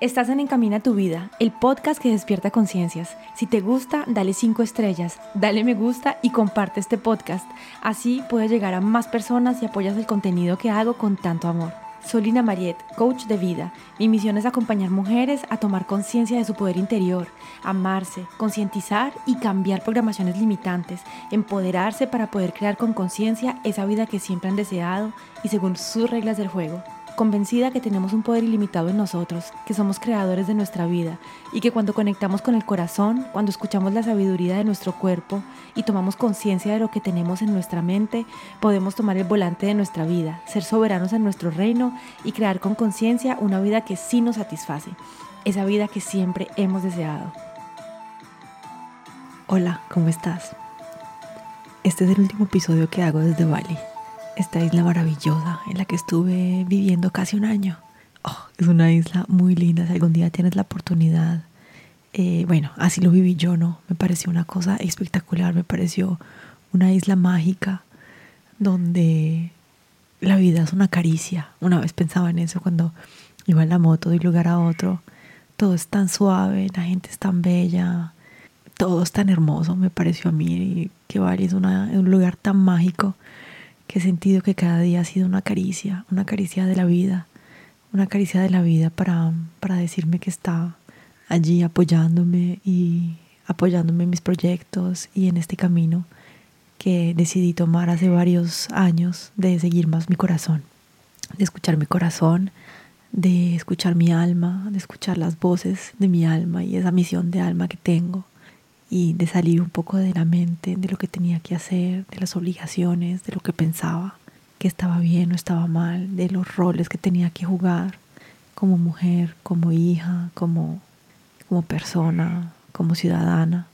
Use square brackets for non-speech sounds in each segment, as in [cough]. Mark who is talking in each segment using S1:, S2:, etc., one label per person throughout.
S1: Estás en Encamina tu vida, el podcast que despierta conciencias. Si te gusta, dale 5 estrellas, dale me gusta y comparte este podcast. Así puedes llegar a más personas y apoyas el contenido que hago con tanto amor. Soy Lina Mariet, coach de vida. Mi misión es acompañar mujeres a tomar conciencia de su poder interior, amarse, concientizar y cambiar programaciones limitantes, empoderarse para poder crear con conciencia esa vida que siempre han deseado y según sus reglas del juego convencida que tenemos un poder ilimitado en nosotros, que somos creadores de nuestra vida y que cuando conectamos con el corazón, cuando escuchamos la sabiduría de nuestro cuerpo y tomamos conciencia de lo que tenemos en nuestra mente, podemos tomar el volante de nuestra vida, ser soberanos en nuestro reino y crear con conciencia una vida que sí nos satisface, esa vida que siempre hemos deseado.
S2: Hola, ¿cómo estás? Este es el último episodio que hago desde Bali esta isla maravillosa en la que estuve viviendo casi un año. Oh, es una isla muy linda, si algún día tienes la oportunidad. Eh, bueno, así lo viví yo, ¿no? Me pareció una cosa espectacular, me pareció una isla mágica donde la vida es una caricia. Una vez pensaba en eso cuando iba en la moto de un lugar a otro. Todo es tan suave, la gente es tan bella, todo es tan hermoso, me pareció a mí que Bali es un lugar tan mágico que he sentido que cada día ha sido una caricia, una caricia de la vida, una caricia de la vida para, para decirme que está allí apoyándome y apoyándome en mis proyectos y en este camino que decidí tomar hace varios años de seguir más mi corazón, de escuchar mi corazón, de escuchar mi alma, de escuchar las voces de mi alma y esa misión de alma que tengo y de salir un poco de la mente, de lo que tenía que hacer, de las obligaciones, de lo que pensaba, que estaba bien o estaba mal, de los roles que tenía que jugar como mujer, como hija, como, como persona, como ciudadana.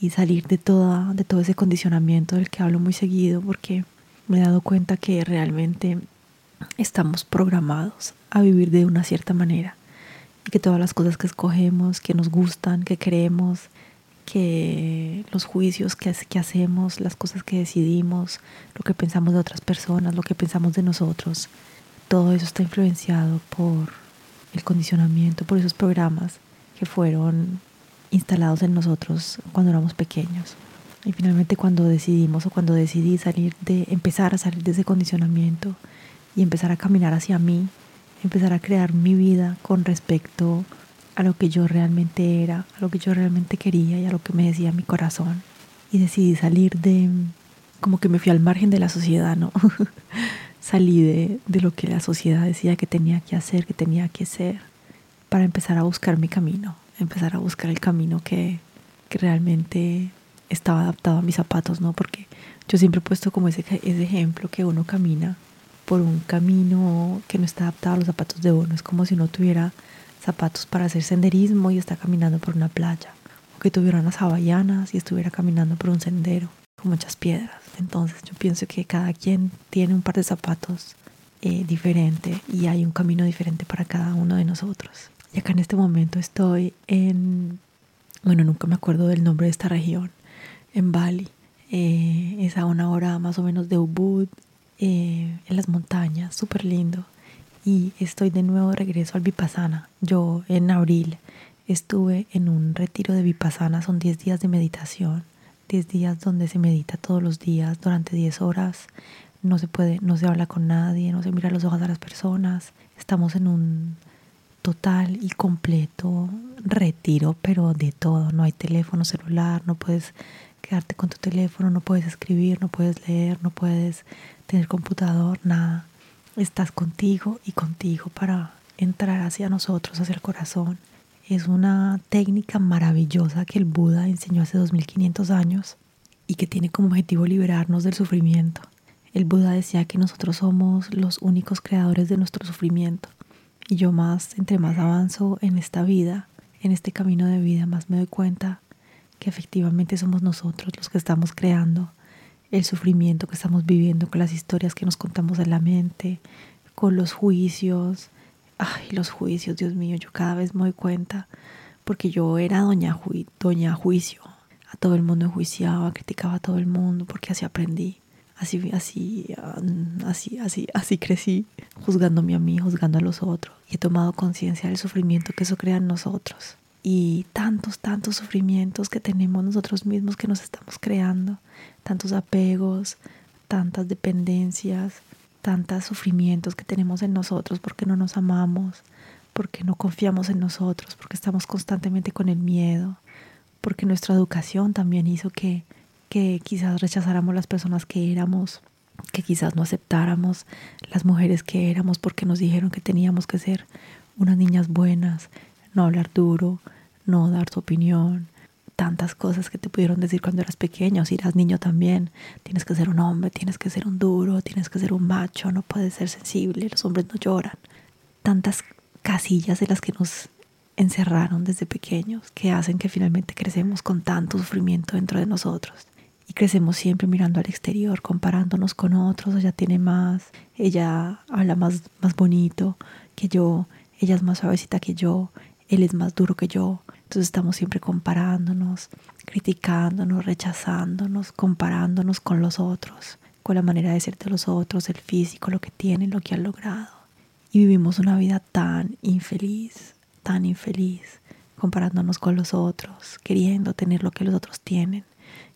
S2: Y salir de, toda, de todo ese condicionamiento del que hablo muy seguido porque me he dado cuenta que realmente estamos programados a vivir de una cierta manera. Y que todas las cosas que escogemos, que nos gustan, que queremos, que los juicios que, hacemos, las cosas que decidimos, lo que pensamos de otras personas, lo que pensamos de nosotros, todo eso está influenciado por el condicionamiento, por esos programas que fueron instalados en nosotros cuando éramos pequeños. Y finalmente cuando decidimos o cuando decidí salir de, empezar a salir de ese condicionamiento y empezar a caminar hacia mí, empezar a crear mi vida con respecto a lo que yo realmente era, a lo que yo realmente quería y a lo que me decía mi corazón. Y decidí salir de, como que me fui al margen de la sociedad, ¿no? [laughs] Salí de, de lo que la sociedad decía que tenía que hacer, que tenía que ser, para empezar a buscar mi camino, empezar a buscar el camino que, que realmente estaba adaptado a mis zapatos, ¿no? Porque yo siempre he puesto como ese, ese ejemplo que uno camina por un camino que no está adaptado a los zapatos de uno. Es como si uno tuviera zapatos para hacer senderismo y está caminando por una playa, o que tuviera unas hawaianas y estuviera caminando por un sendero con muchas piedras. Entonces yo pienso que cada quien tiene un par de zapatos eh, diferente y hay un camino diferente para cada uno de nosotros. Y acá en este momento estoy en, bueno, nunca me acuerdo del nombre de esta región, en Bali. Eh, es a una hora más o menos de Ubud, eh, en las montañas, súper lindo y estoy de nuevo de regreso al Vipassana. Yo en abril estuve en un retiro de Vipassana, son 10 días de meditación, 10 días donde se medita todos los días durante 10 horas. No se puede, no se habla con nadie, no se mira los ojos a las personas. Estamos en un total y completo retiro, pero de todo. No hay teléfono celular, no puedes quedarte con tu teléfono, no puedes escribir, no puedes leer, no puedes tener computador, nada estás contigo y contigo para entrar hacia nosotros, hacia el corazón. Es una técnica maravillosa que el Buda enseñó hace 2500 años y que tiene como objetivo liberarnos del sufrimiento. El Buda decía que nosotros somos los únicos creadores de nuestro sufrimiento. Y yo más, entre más avanzo en esta vida, en este camino de vida, más me doy cuenta que efectivamente somos nosotros los que estamos creando el sufrimiento que estamos viviendo, con las historias que nos contamos en la mente, con los juicios. Ay, los juicios, Dios mío, yo cada vez me doy cuenta, porque yo era doña, doña juicio. A todo el mundo enjuiciaba, criticaba a todo el mundo, porque así aprendí. Así, así, así, así, así crecí, juzgándome a mí, juzgando a los otros. Y he tomado conciencia del sufrimiento que eso crea en nosotros. Y tantos, tantos sufrimientos que tenemos nosotros mismos que nos estamos creando. Tantos apegos, tantas dependencias, tantos sufrimientos que tenemos en nosotros porque no nos amamos, porque no confiamos en nosotros, porque estamos constantemente con el miedo, porque nuestra educación también hizo que que quizás rechazáramos las personas que éramos, que quizás no aceptáramos las mujeres que éramos porque nos dijeron que teníamos que ser unas niñas buenas, no hablar duro, no dar tu opinión, tantas cosas que te pudieron decir cuando eras pequeño, si eras niño también, tienes que ser un hombre, tienes que ser un duro, tienes que ser un macho, no puedes ser sensible, los hombres no lloran. Tantas casillas de las que nos encerraron desde pequeños que hacen que finalmente crecemos con tanto sufrimiento dentro de nosotros. Y crecemos siempre mirando al exterior, comparándonos con otros, ella tiene más, ella habla más, más bonito que yo, ella es más suavecita que yo, él es más duro que yo. Entonces estamos siempre comparándonos, criticándonos, rechazándonos, comparándonos con los otros, con la manera de ser de los otros, el físico, lo que tienen, lo que han logrado. Y vivimos una vida tan infeliz, tan infeliz, comparándonos con los otros, queriendo tener lo que los otros tienen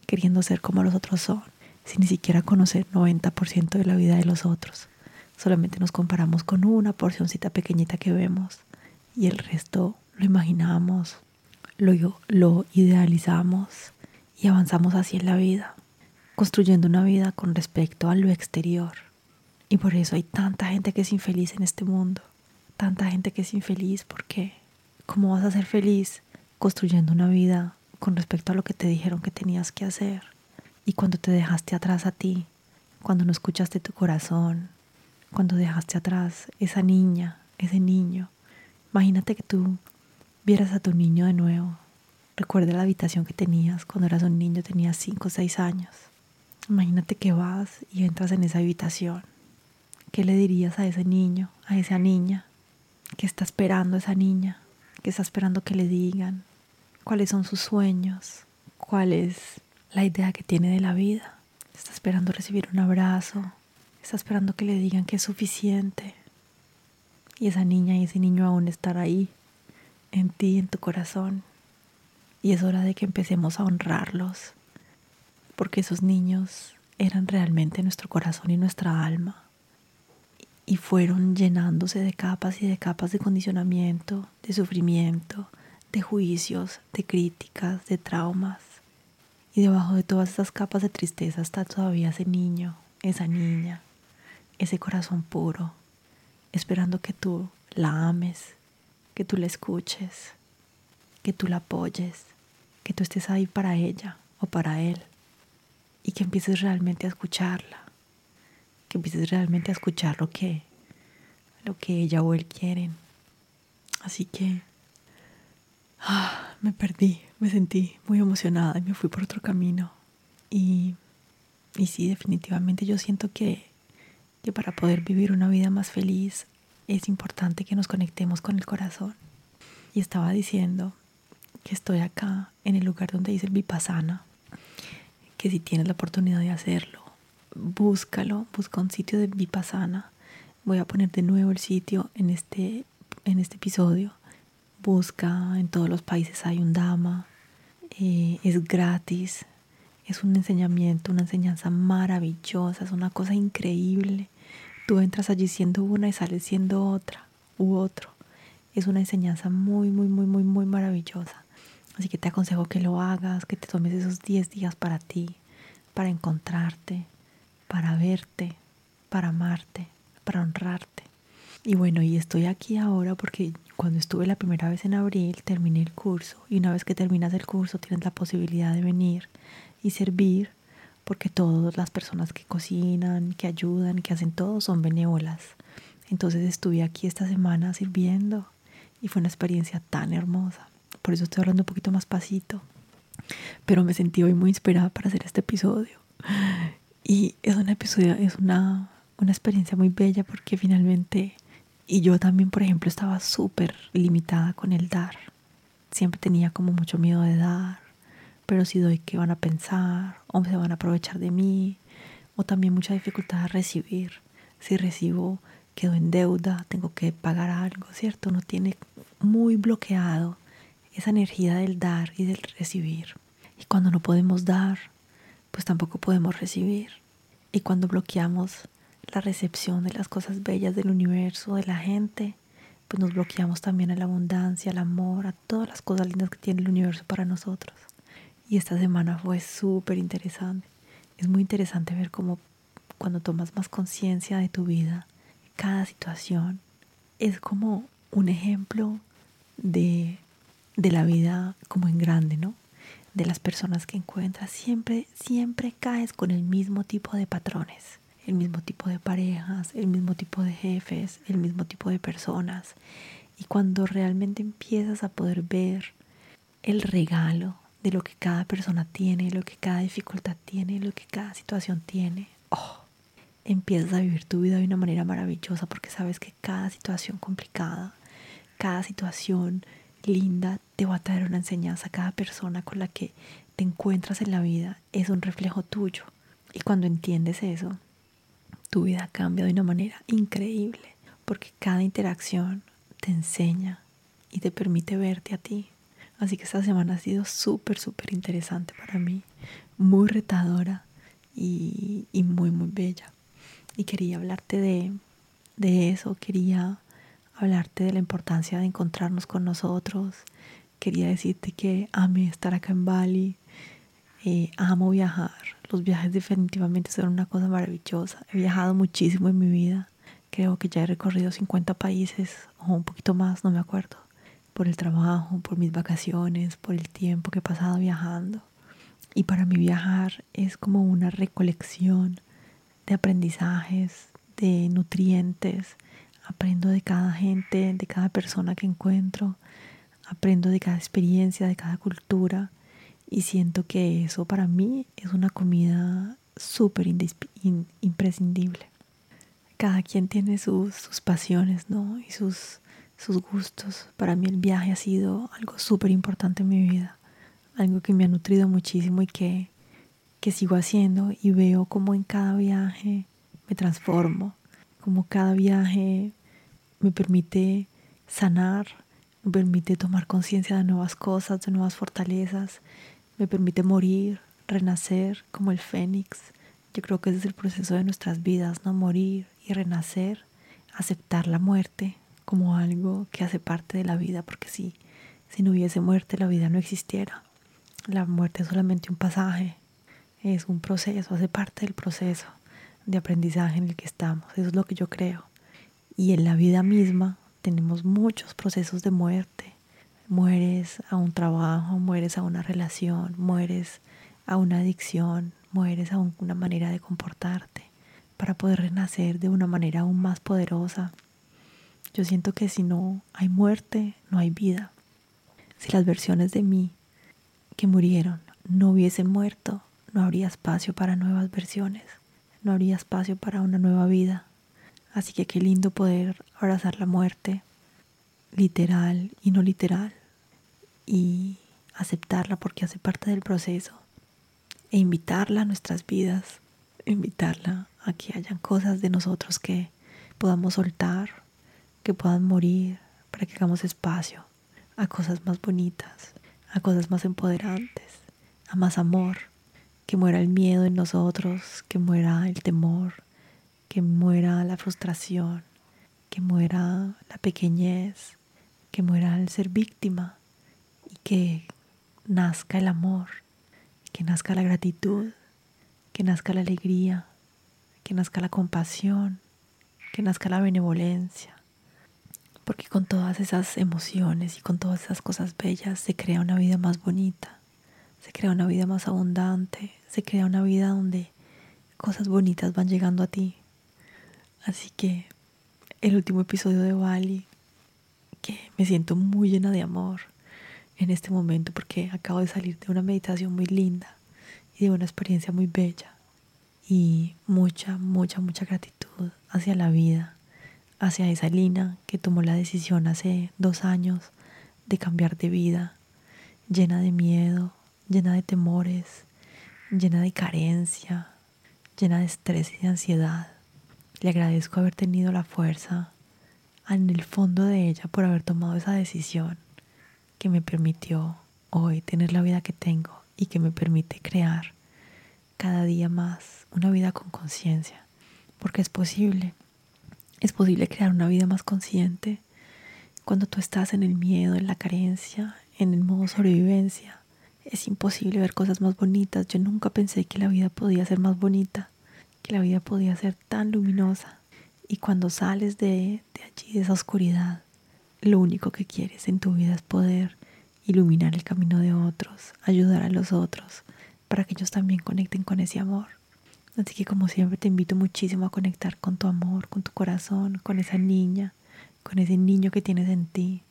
S2: queriendo ser como los otros son, sin ni siquiera conocer 90% de la vida de los otros. Solamente nos comparamos con una porcioncita pequeñita que vemos y el resto lo imaginamos, lo, idealizamos y avanzamos así en la vida, construyendo una vida con respecto a lo exterior. Y por eso hay tanta gente que es infeliz en este mundo, tanta gente que es infeliz porque ¿cómo vas a ser feliz construyendo una vida con respecto a lo que te dijeron que tenías que hacer. Y cuando te dejaste atrás a ti, cuando no escuchaste tu corazón, cuando dejaste atrás esa niña, ese niño, imagínate que tú vieras a tu niño de nuevo. Recuerda la habitación que tenías cuando eras un niño, tenías 5 o 6 años. Imagínate que vas y entras en esa habitación. ¿Qué le dirías a ese niño, a esa niña? ¿Qué está esperando esa niña? ¿Qué está esperando que le digan? cuáles son sus sueños, cuál es la idea que tiene de la vida. Está esperando recibir un abrazo, está esperando que le digan que es suficiente. Y esa niña y ese niño aún estar ahí, en ti, en tu corazón. Y es hora de que empecemos a honrarlos, porque esos niños eran realmente nuestro corazón y nuestra alma. Y fueron llenándose de capas y de capas de condicionamiento, de sufrimiento, de juicios, de críticas, de traumas. Y debajo de todas esas capas de tristeza está todavía ese niño, esa niña, ese corazón puro, esperando que tú la ames, que tú la escuches, que tú la apoyes, que tú estés ahí para ella o para él y que empieces realmente a escucharla, que empieces realmente a escuchar lo que, lo que ella o él quieren. Así que Ah, me perdí, me sentí muy emocionada y me fui por otro camino. Y, y sí, definitivamente yo siento que, que para poder vivir una vida más feliz es importante que nos conectemos con el corazón. Y estaba diciendo que estoy acá en el lugar donde dice el Vipassana, que si tienes la oportunidad de hacerlo, búscalo, busca un sitio de Vipassana. Voy a poner de nuevo el sitio en este, en este episodio busca, en todos los países hay un Dama, eh, es gratis, es un enseñamiento, una enseñanza maravillosa, es una cosa increíble. Tú entras allí siendo una y sales siendo otra u otro. Es una enseñanza muy, muy, muy, muy, muy maravillosa. Así que te aconsejo que lo hagas, que te tomes esos 10 días para ti, para encontrarte, para verte, para amarte, para honrarte. Y bueno, y estoy aquí ahora porque cuando estuve la primera vez en abril terminé el curso y una vez que terminas el curso tienes la posibilidad de venir y servir porque todas las personas que cocinan, que ayudan, que hacen todo son benévolas. Entonces estuve aquí esta semana sirviendo y fue una experiencia tan hermosa. Por eso estoy hablando un poquito más pasito. Pero me sentí hoy muy inspirada para hacer este episodio. Y es un episodio, es una, una experiencia muy bella porque finalmente y yo también, por ejemplo, estaba súper limitada con el dar. Siempre tenía como mucho miedo de dar, pero si doy, ¿qué van a pensar? ¿O se van a aprovechar de mí? o también mucha dificultad a recibir. Si recibo, quedo en deuda, tengo que pagar algo, ¿cierto? Uno tiene muy bloqueado esa energía del dar y del recibir. Y cuando no podemos dar, pues tampoco podemos recibir. Y cuando bloqueamos la recepción de las cosas bellas del universo, de la gente, pues nos bloqueamos también a la abundancia, al amor, a todas las cosas lindas que tiene el universo para nosotros. Y esta semana fue súper interesante. Es muy interesante ver cómo cuando tomas más conciencia de tu vida, cada situación es como un ejemplo de, de la vida como en grande, ¿no? De las personas que encuentras. Siempre, siempre caes con el mismo tipo de patrones el mismo tipo de parejas, el mismo tipo de jefes, el mismo tipo de personas. Y cuando realmente empiezas a poder ver el regalo de lo que cada persona tiene, lo que cada dificultad tiene, lo que cada situación tiene, oh, empiezas a vivir tu vida de una manera maravillosa porque sabes que cada situación complicada, cada situación linda te va a traer una enseñanza. Cada persona con la que te encuentras en la vida es un reflejo tuyo. Y cuando entiendes eso, tu vida cambia de una manera increíble porque cada interacción te enseña y te permite verte a ti. Así que esta semana ha sido súper, súper interesante para mí, muy retadora y, muy, muy bella. Y quería hablarte de, de eso, quería hablarte de la importancia de encontrarnos con nosotros. Quería decirte que amé estar acá en Bali, eh, amo viajar. Los viajes definitivamente son una cosa maravillosa. He viajado muchísimo en mi vida. Creo que ya he recorrido 50 países o un poquito más, no me acuerdo. Por el trabajo, por mis vacaciones, por el tiempo que he pasado viajando. Y para mí viajar es como una recolección de aprendizajes, de nutrientes. Aprendo de cada gente, de cada persona que encuentro. Aprendo de cada experiencia, de cada cultura y siento que eso para mí es una comida súper imprescindible. Cada quien tiene sus, sus pasiones, ¿no? Y sus, sus gustos. Para mí el viaje ha sido algo súper importante en mi vida. Algo que me ha nutrido muchísimo y que, que sigo haciendo. Y veo como en cada viaje me transformo. Como cada viaje me permite sanar, me permite tomar conciencia de nuevas cosas, de nuevas fortalezas me permite morir, renacer como el fénix. Yo creo que ese es el proceso de nuestras vidas, ¿no? Morir y renacer, aceptar la muerte como algo que hace parte de la vida, porque si, si no hubiese muerte la vida no existiera. La muerte es solamente un pasaje, es un proceso, hace parte del proceso de aprendizaje en el que estamos. Eso es lo que yo creo. Y en la vida misma tenemos muchos procesos de muerte, mueres a un trabajo, mueres a una relación, mueres a una adicción, mueres a una manera de comportarte para poder renacer de una manera aún más poderosa. Yo siento que si no hay muerte, no hay vida. Si las versiones de mí que murieron no hubiesen muerto, no habría espacio para nuevas versiones, no habría espacio para una nueva vida. Así que qué lindo poder abrazar la muerte, literal y no literal, y aceptarla porque hace parte del proceso e invitarla a nuestras vidas, invitarla a que hayan cosas de nosotros que podamos soltar, que puedan morir, para que hagamos espacio a cosas más bonitas, a cosas más empoderantes, a más amor, que muera el miedo en nosotros, que muera el temor, que muera la frustración, que muera la pequeñez, que muera el ser víctima, que nazca el amor, que nazca la gratitud, que nazca la alegría, que nazca la compasión, que nazca la benevolencia. Porque con todas esas emociones y con todas esas cosas bellas se crea una vida más bonita, se crea una vida más abundante, se crea una vida donde cosas bonitas van llegando a ti. Así que el último episodio de Bali, que me siento muy llena de amor, en este momento porque acabo de salir de una meditación muy linda y de una experiencia muy bella y mucha, mucha, mucha gratitud hacia la vida, hacia esa Lina que tomó la decisión hace dos años de cambiar de vida, llena de miedo, llena de temores, llena de carencia, llena de estrés y de ansiedad. Le agradezco haber tenido la fuerza en el fondo de ella por haber tomado esa decisión que me permitió hoy tener la vida que tengo y que me permite crear cada día más una vida con conciencia, porque es posible, es posible crear una vida más consciente cuando tú estás en el miedo, en la carencia, en el modo sobrevivencia. Es imposible ver cosas más bonitas. Yo nunca pensé que la vida podía ser más bonita, que la vida podía ser tan luminosa. Y cuando sales de, de allí, de esa oscuridad, lo único que quieres en tu vida es poder iluminar el camino de otros, ayudar a los otros, para que ellos también conecten con ese amor. Así que como siempre te invito muchísimo a conectar con tu amor, con tu corazón, con esa niña, con ese niño que tienes en ti,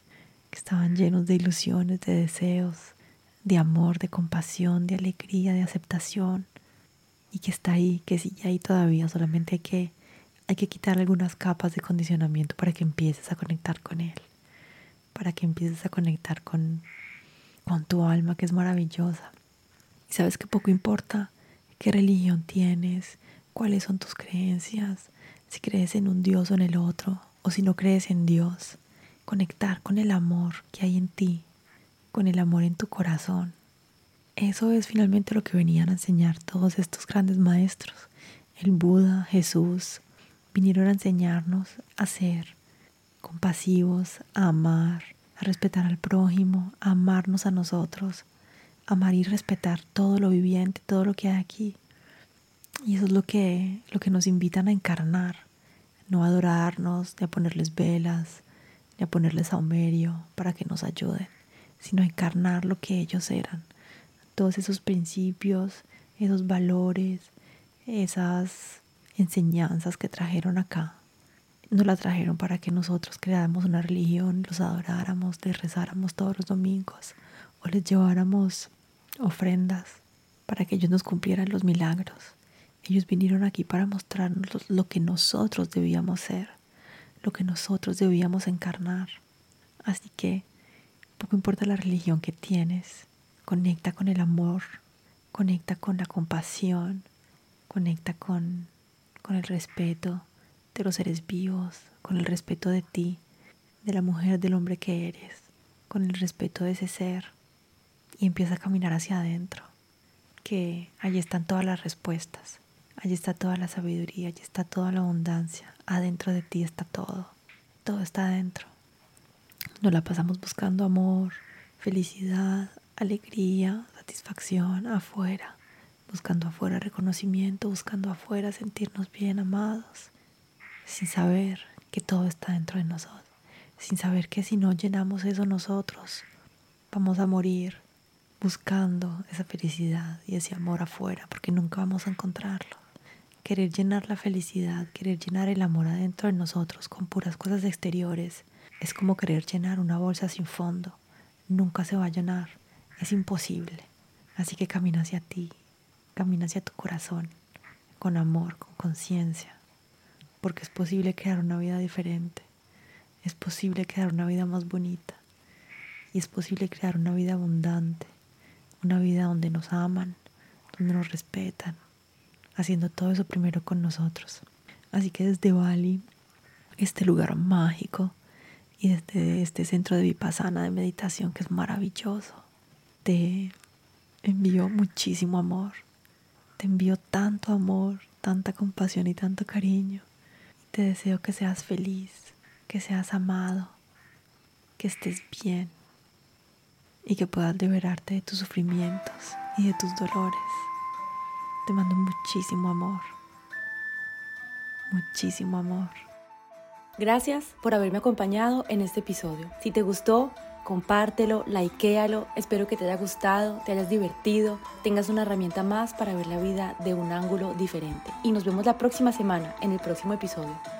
S2: que estaban llenos de ilusiones, de deseos, de amor, de compasión, de alegría, de aceptación, y que está ahí, que sigue ahí todavía, solamente hay que, hay que quitar algunas capas de condicionamiento para que empieces a conectar con él, para que empieces a conectar con, con tu alma que es maravillosa. Y sabes que poco importa qué religión tienes, cuáles son tus creencias, si crees en un Dios o en el otro, o si no crees en Dios, conectar con el amor que hay en ti, con el amor en tu corazón. Eso es finalmente lo que venían a enseñar todos estos grandes maestros. El Buda, Jesús, vinieron a enseñarnos a ser compasivos, a amar, a respetar al prójimo, a amarnos a nosotros, amar y respetar todo lo viviente, todo lo que hay aquí. Y eso es lo que, lo que nos invitan a encarnar, no adorarnos, ni a ponerles velas, ni a ponerles saumerio para que nos ayuden, sino a encarnar lo que ellos eran, todos esos principios, esos valores, esas enseñanzas que trajeron acá nos la trajeron para que nosotros creáramos una religión, los adoráramos, les rezáramos todos los domingos o les lleváramos ofrendas para que ellos nos cumplieran los milagros. Ellos vinieron aquí para mostrarnos lo que nosotros debíamos ser, lo que nosotros debíamos encarnar. Así que, poco importa la religión que tienes, conecta con el amor, conecta con la compasión, conecta con, con el respeto, de los seres vivos, con el respeto de ti, de la mujer, del hombre que eres, con el respeto de ese ser y empieza a caminar hacia adentro, que allí están todas las respuestas, allí está toda la sabiduría, allí está toda la abundancia, adentro de ti está todo, todo está adentro. Nos la pasamos buscando amor, felicidad, alegría, satisfacción afuera, buscando afuera reconocimiento, buscando afuera sentirnos bien amados, sin saber que todo está dentro de nosotros, sin saber que si no llenamos eso nosotros, vamos a morir buscando esa felicidad y ese amor afuera, porque nunca vamos a encontrarlo. Querer llenar la felicidad, querer llenar el amor adentro de nosotros con puras cosas exteriores, es como querer llenar una bolsa sin fondo. Nunca se va a llenar, es imposible. Así que camina hacia ti, camina hacia tu corazón, con amor, con conciencia porque es posible crear una vida diferente, es posible crear una vida más bonita y es posible crear una vida abundante, una vida donde nos aman, donde nos respetan, haciendo todo eso primero con nosotros. Así que desde Bali, este lugar mágico y desde este centro de Vipassana de meditación que es maravilloso, te envío muchísimo amor, te envío tanto amor, tanta compasión y tanto cariño. Te deseo que seas feliz, que seas amado, que estés bien y que puedas liberarte de tus sufrimientos y de tus dolores. Te mando muchísimo amor, muchísimo amor.
S1: Gracias por haberme acompañado en este episodio. Si te gustó, compártelo, likealo. Espero que te haya gustado, te hayas divertido, tengas una herramienta más para ver la vida de un ángulo diferente. Y nos vemos la próxima semana en el próximo episodio.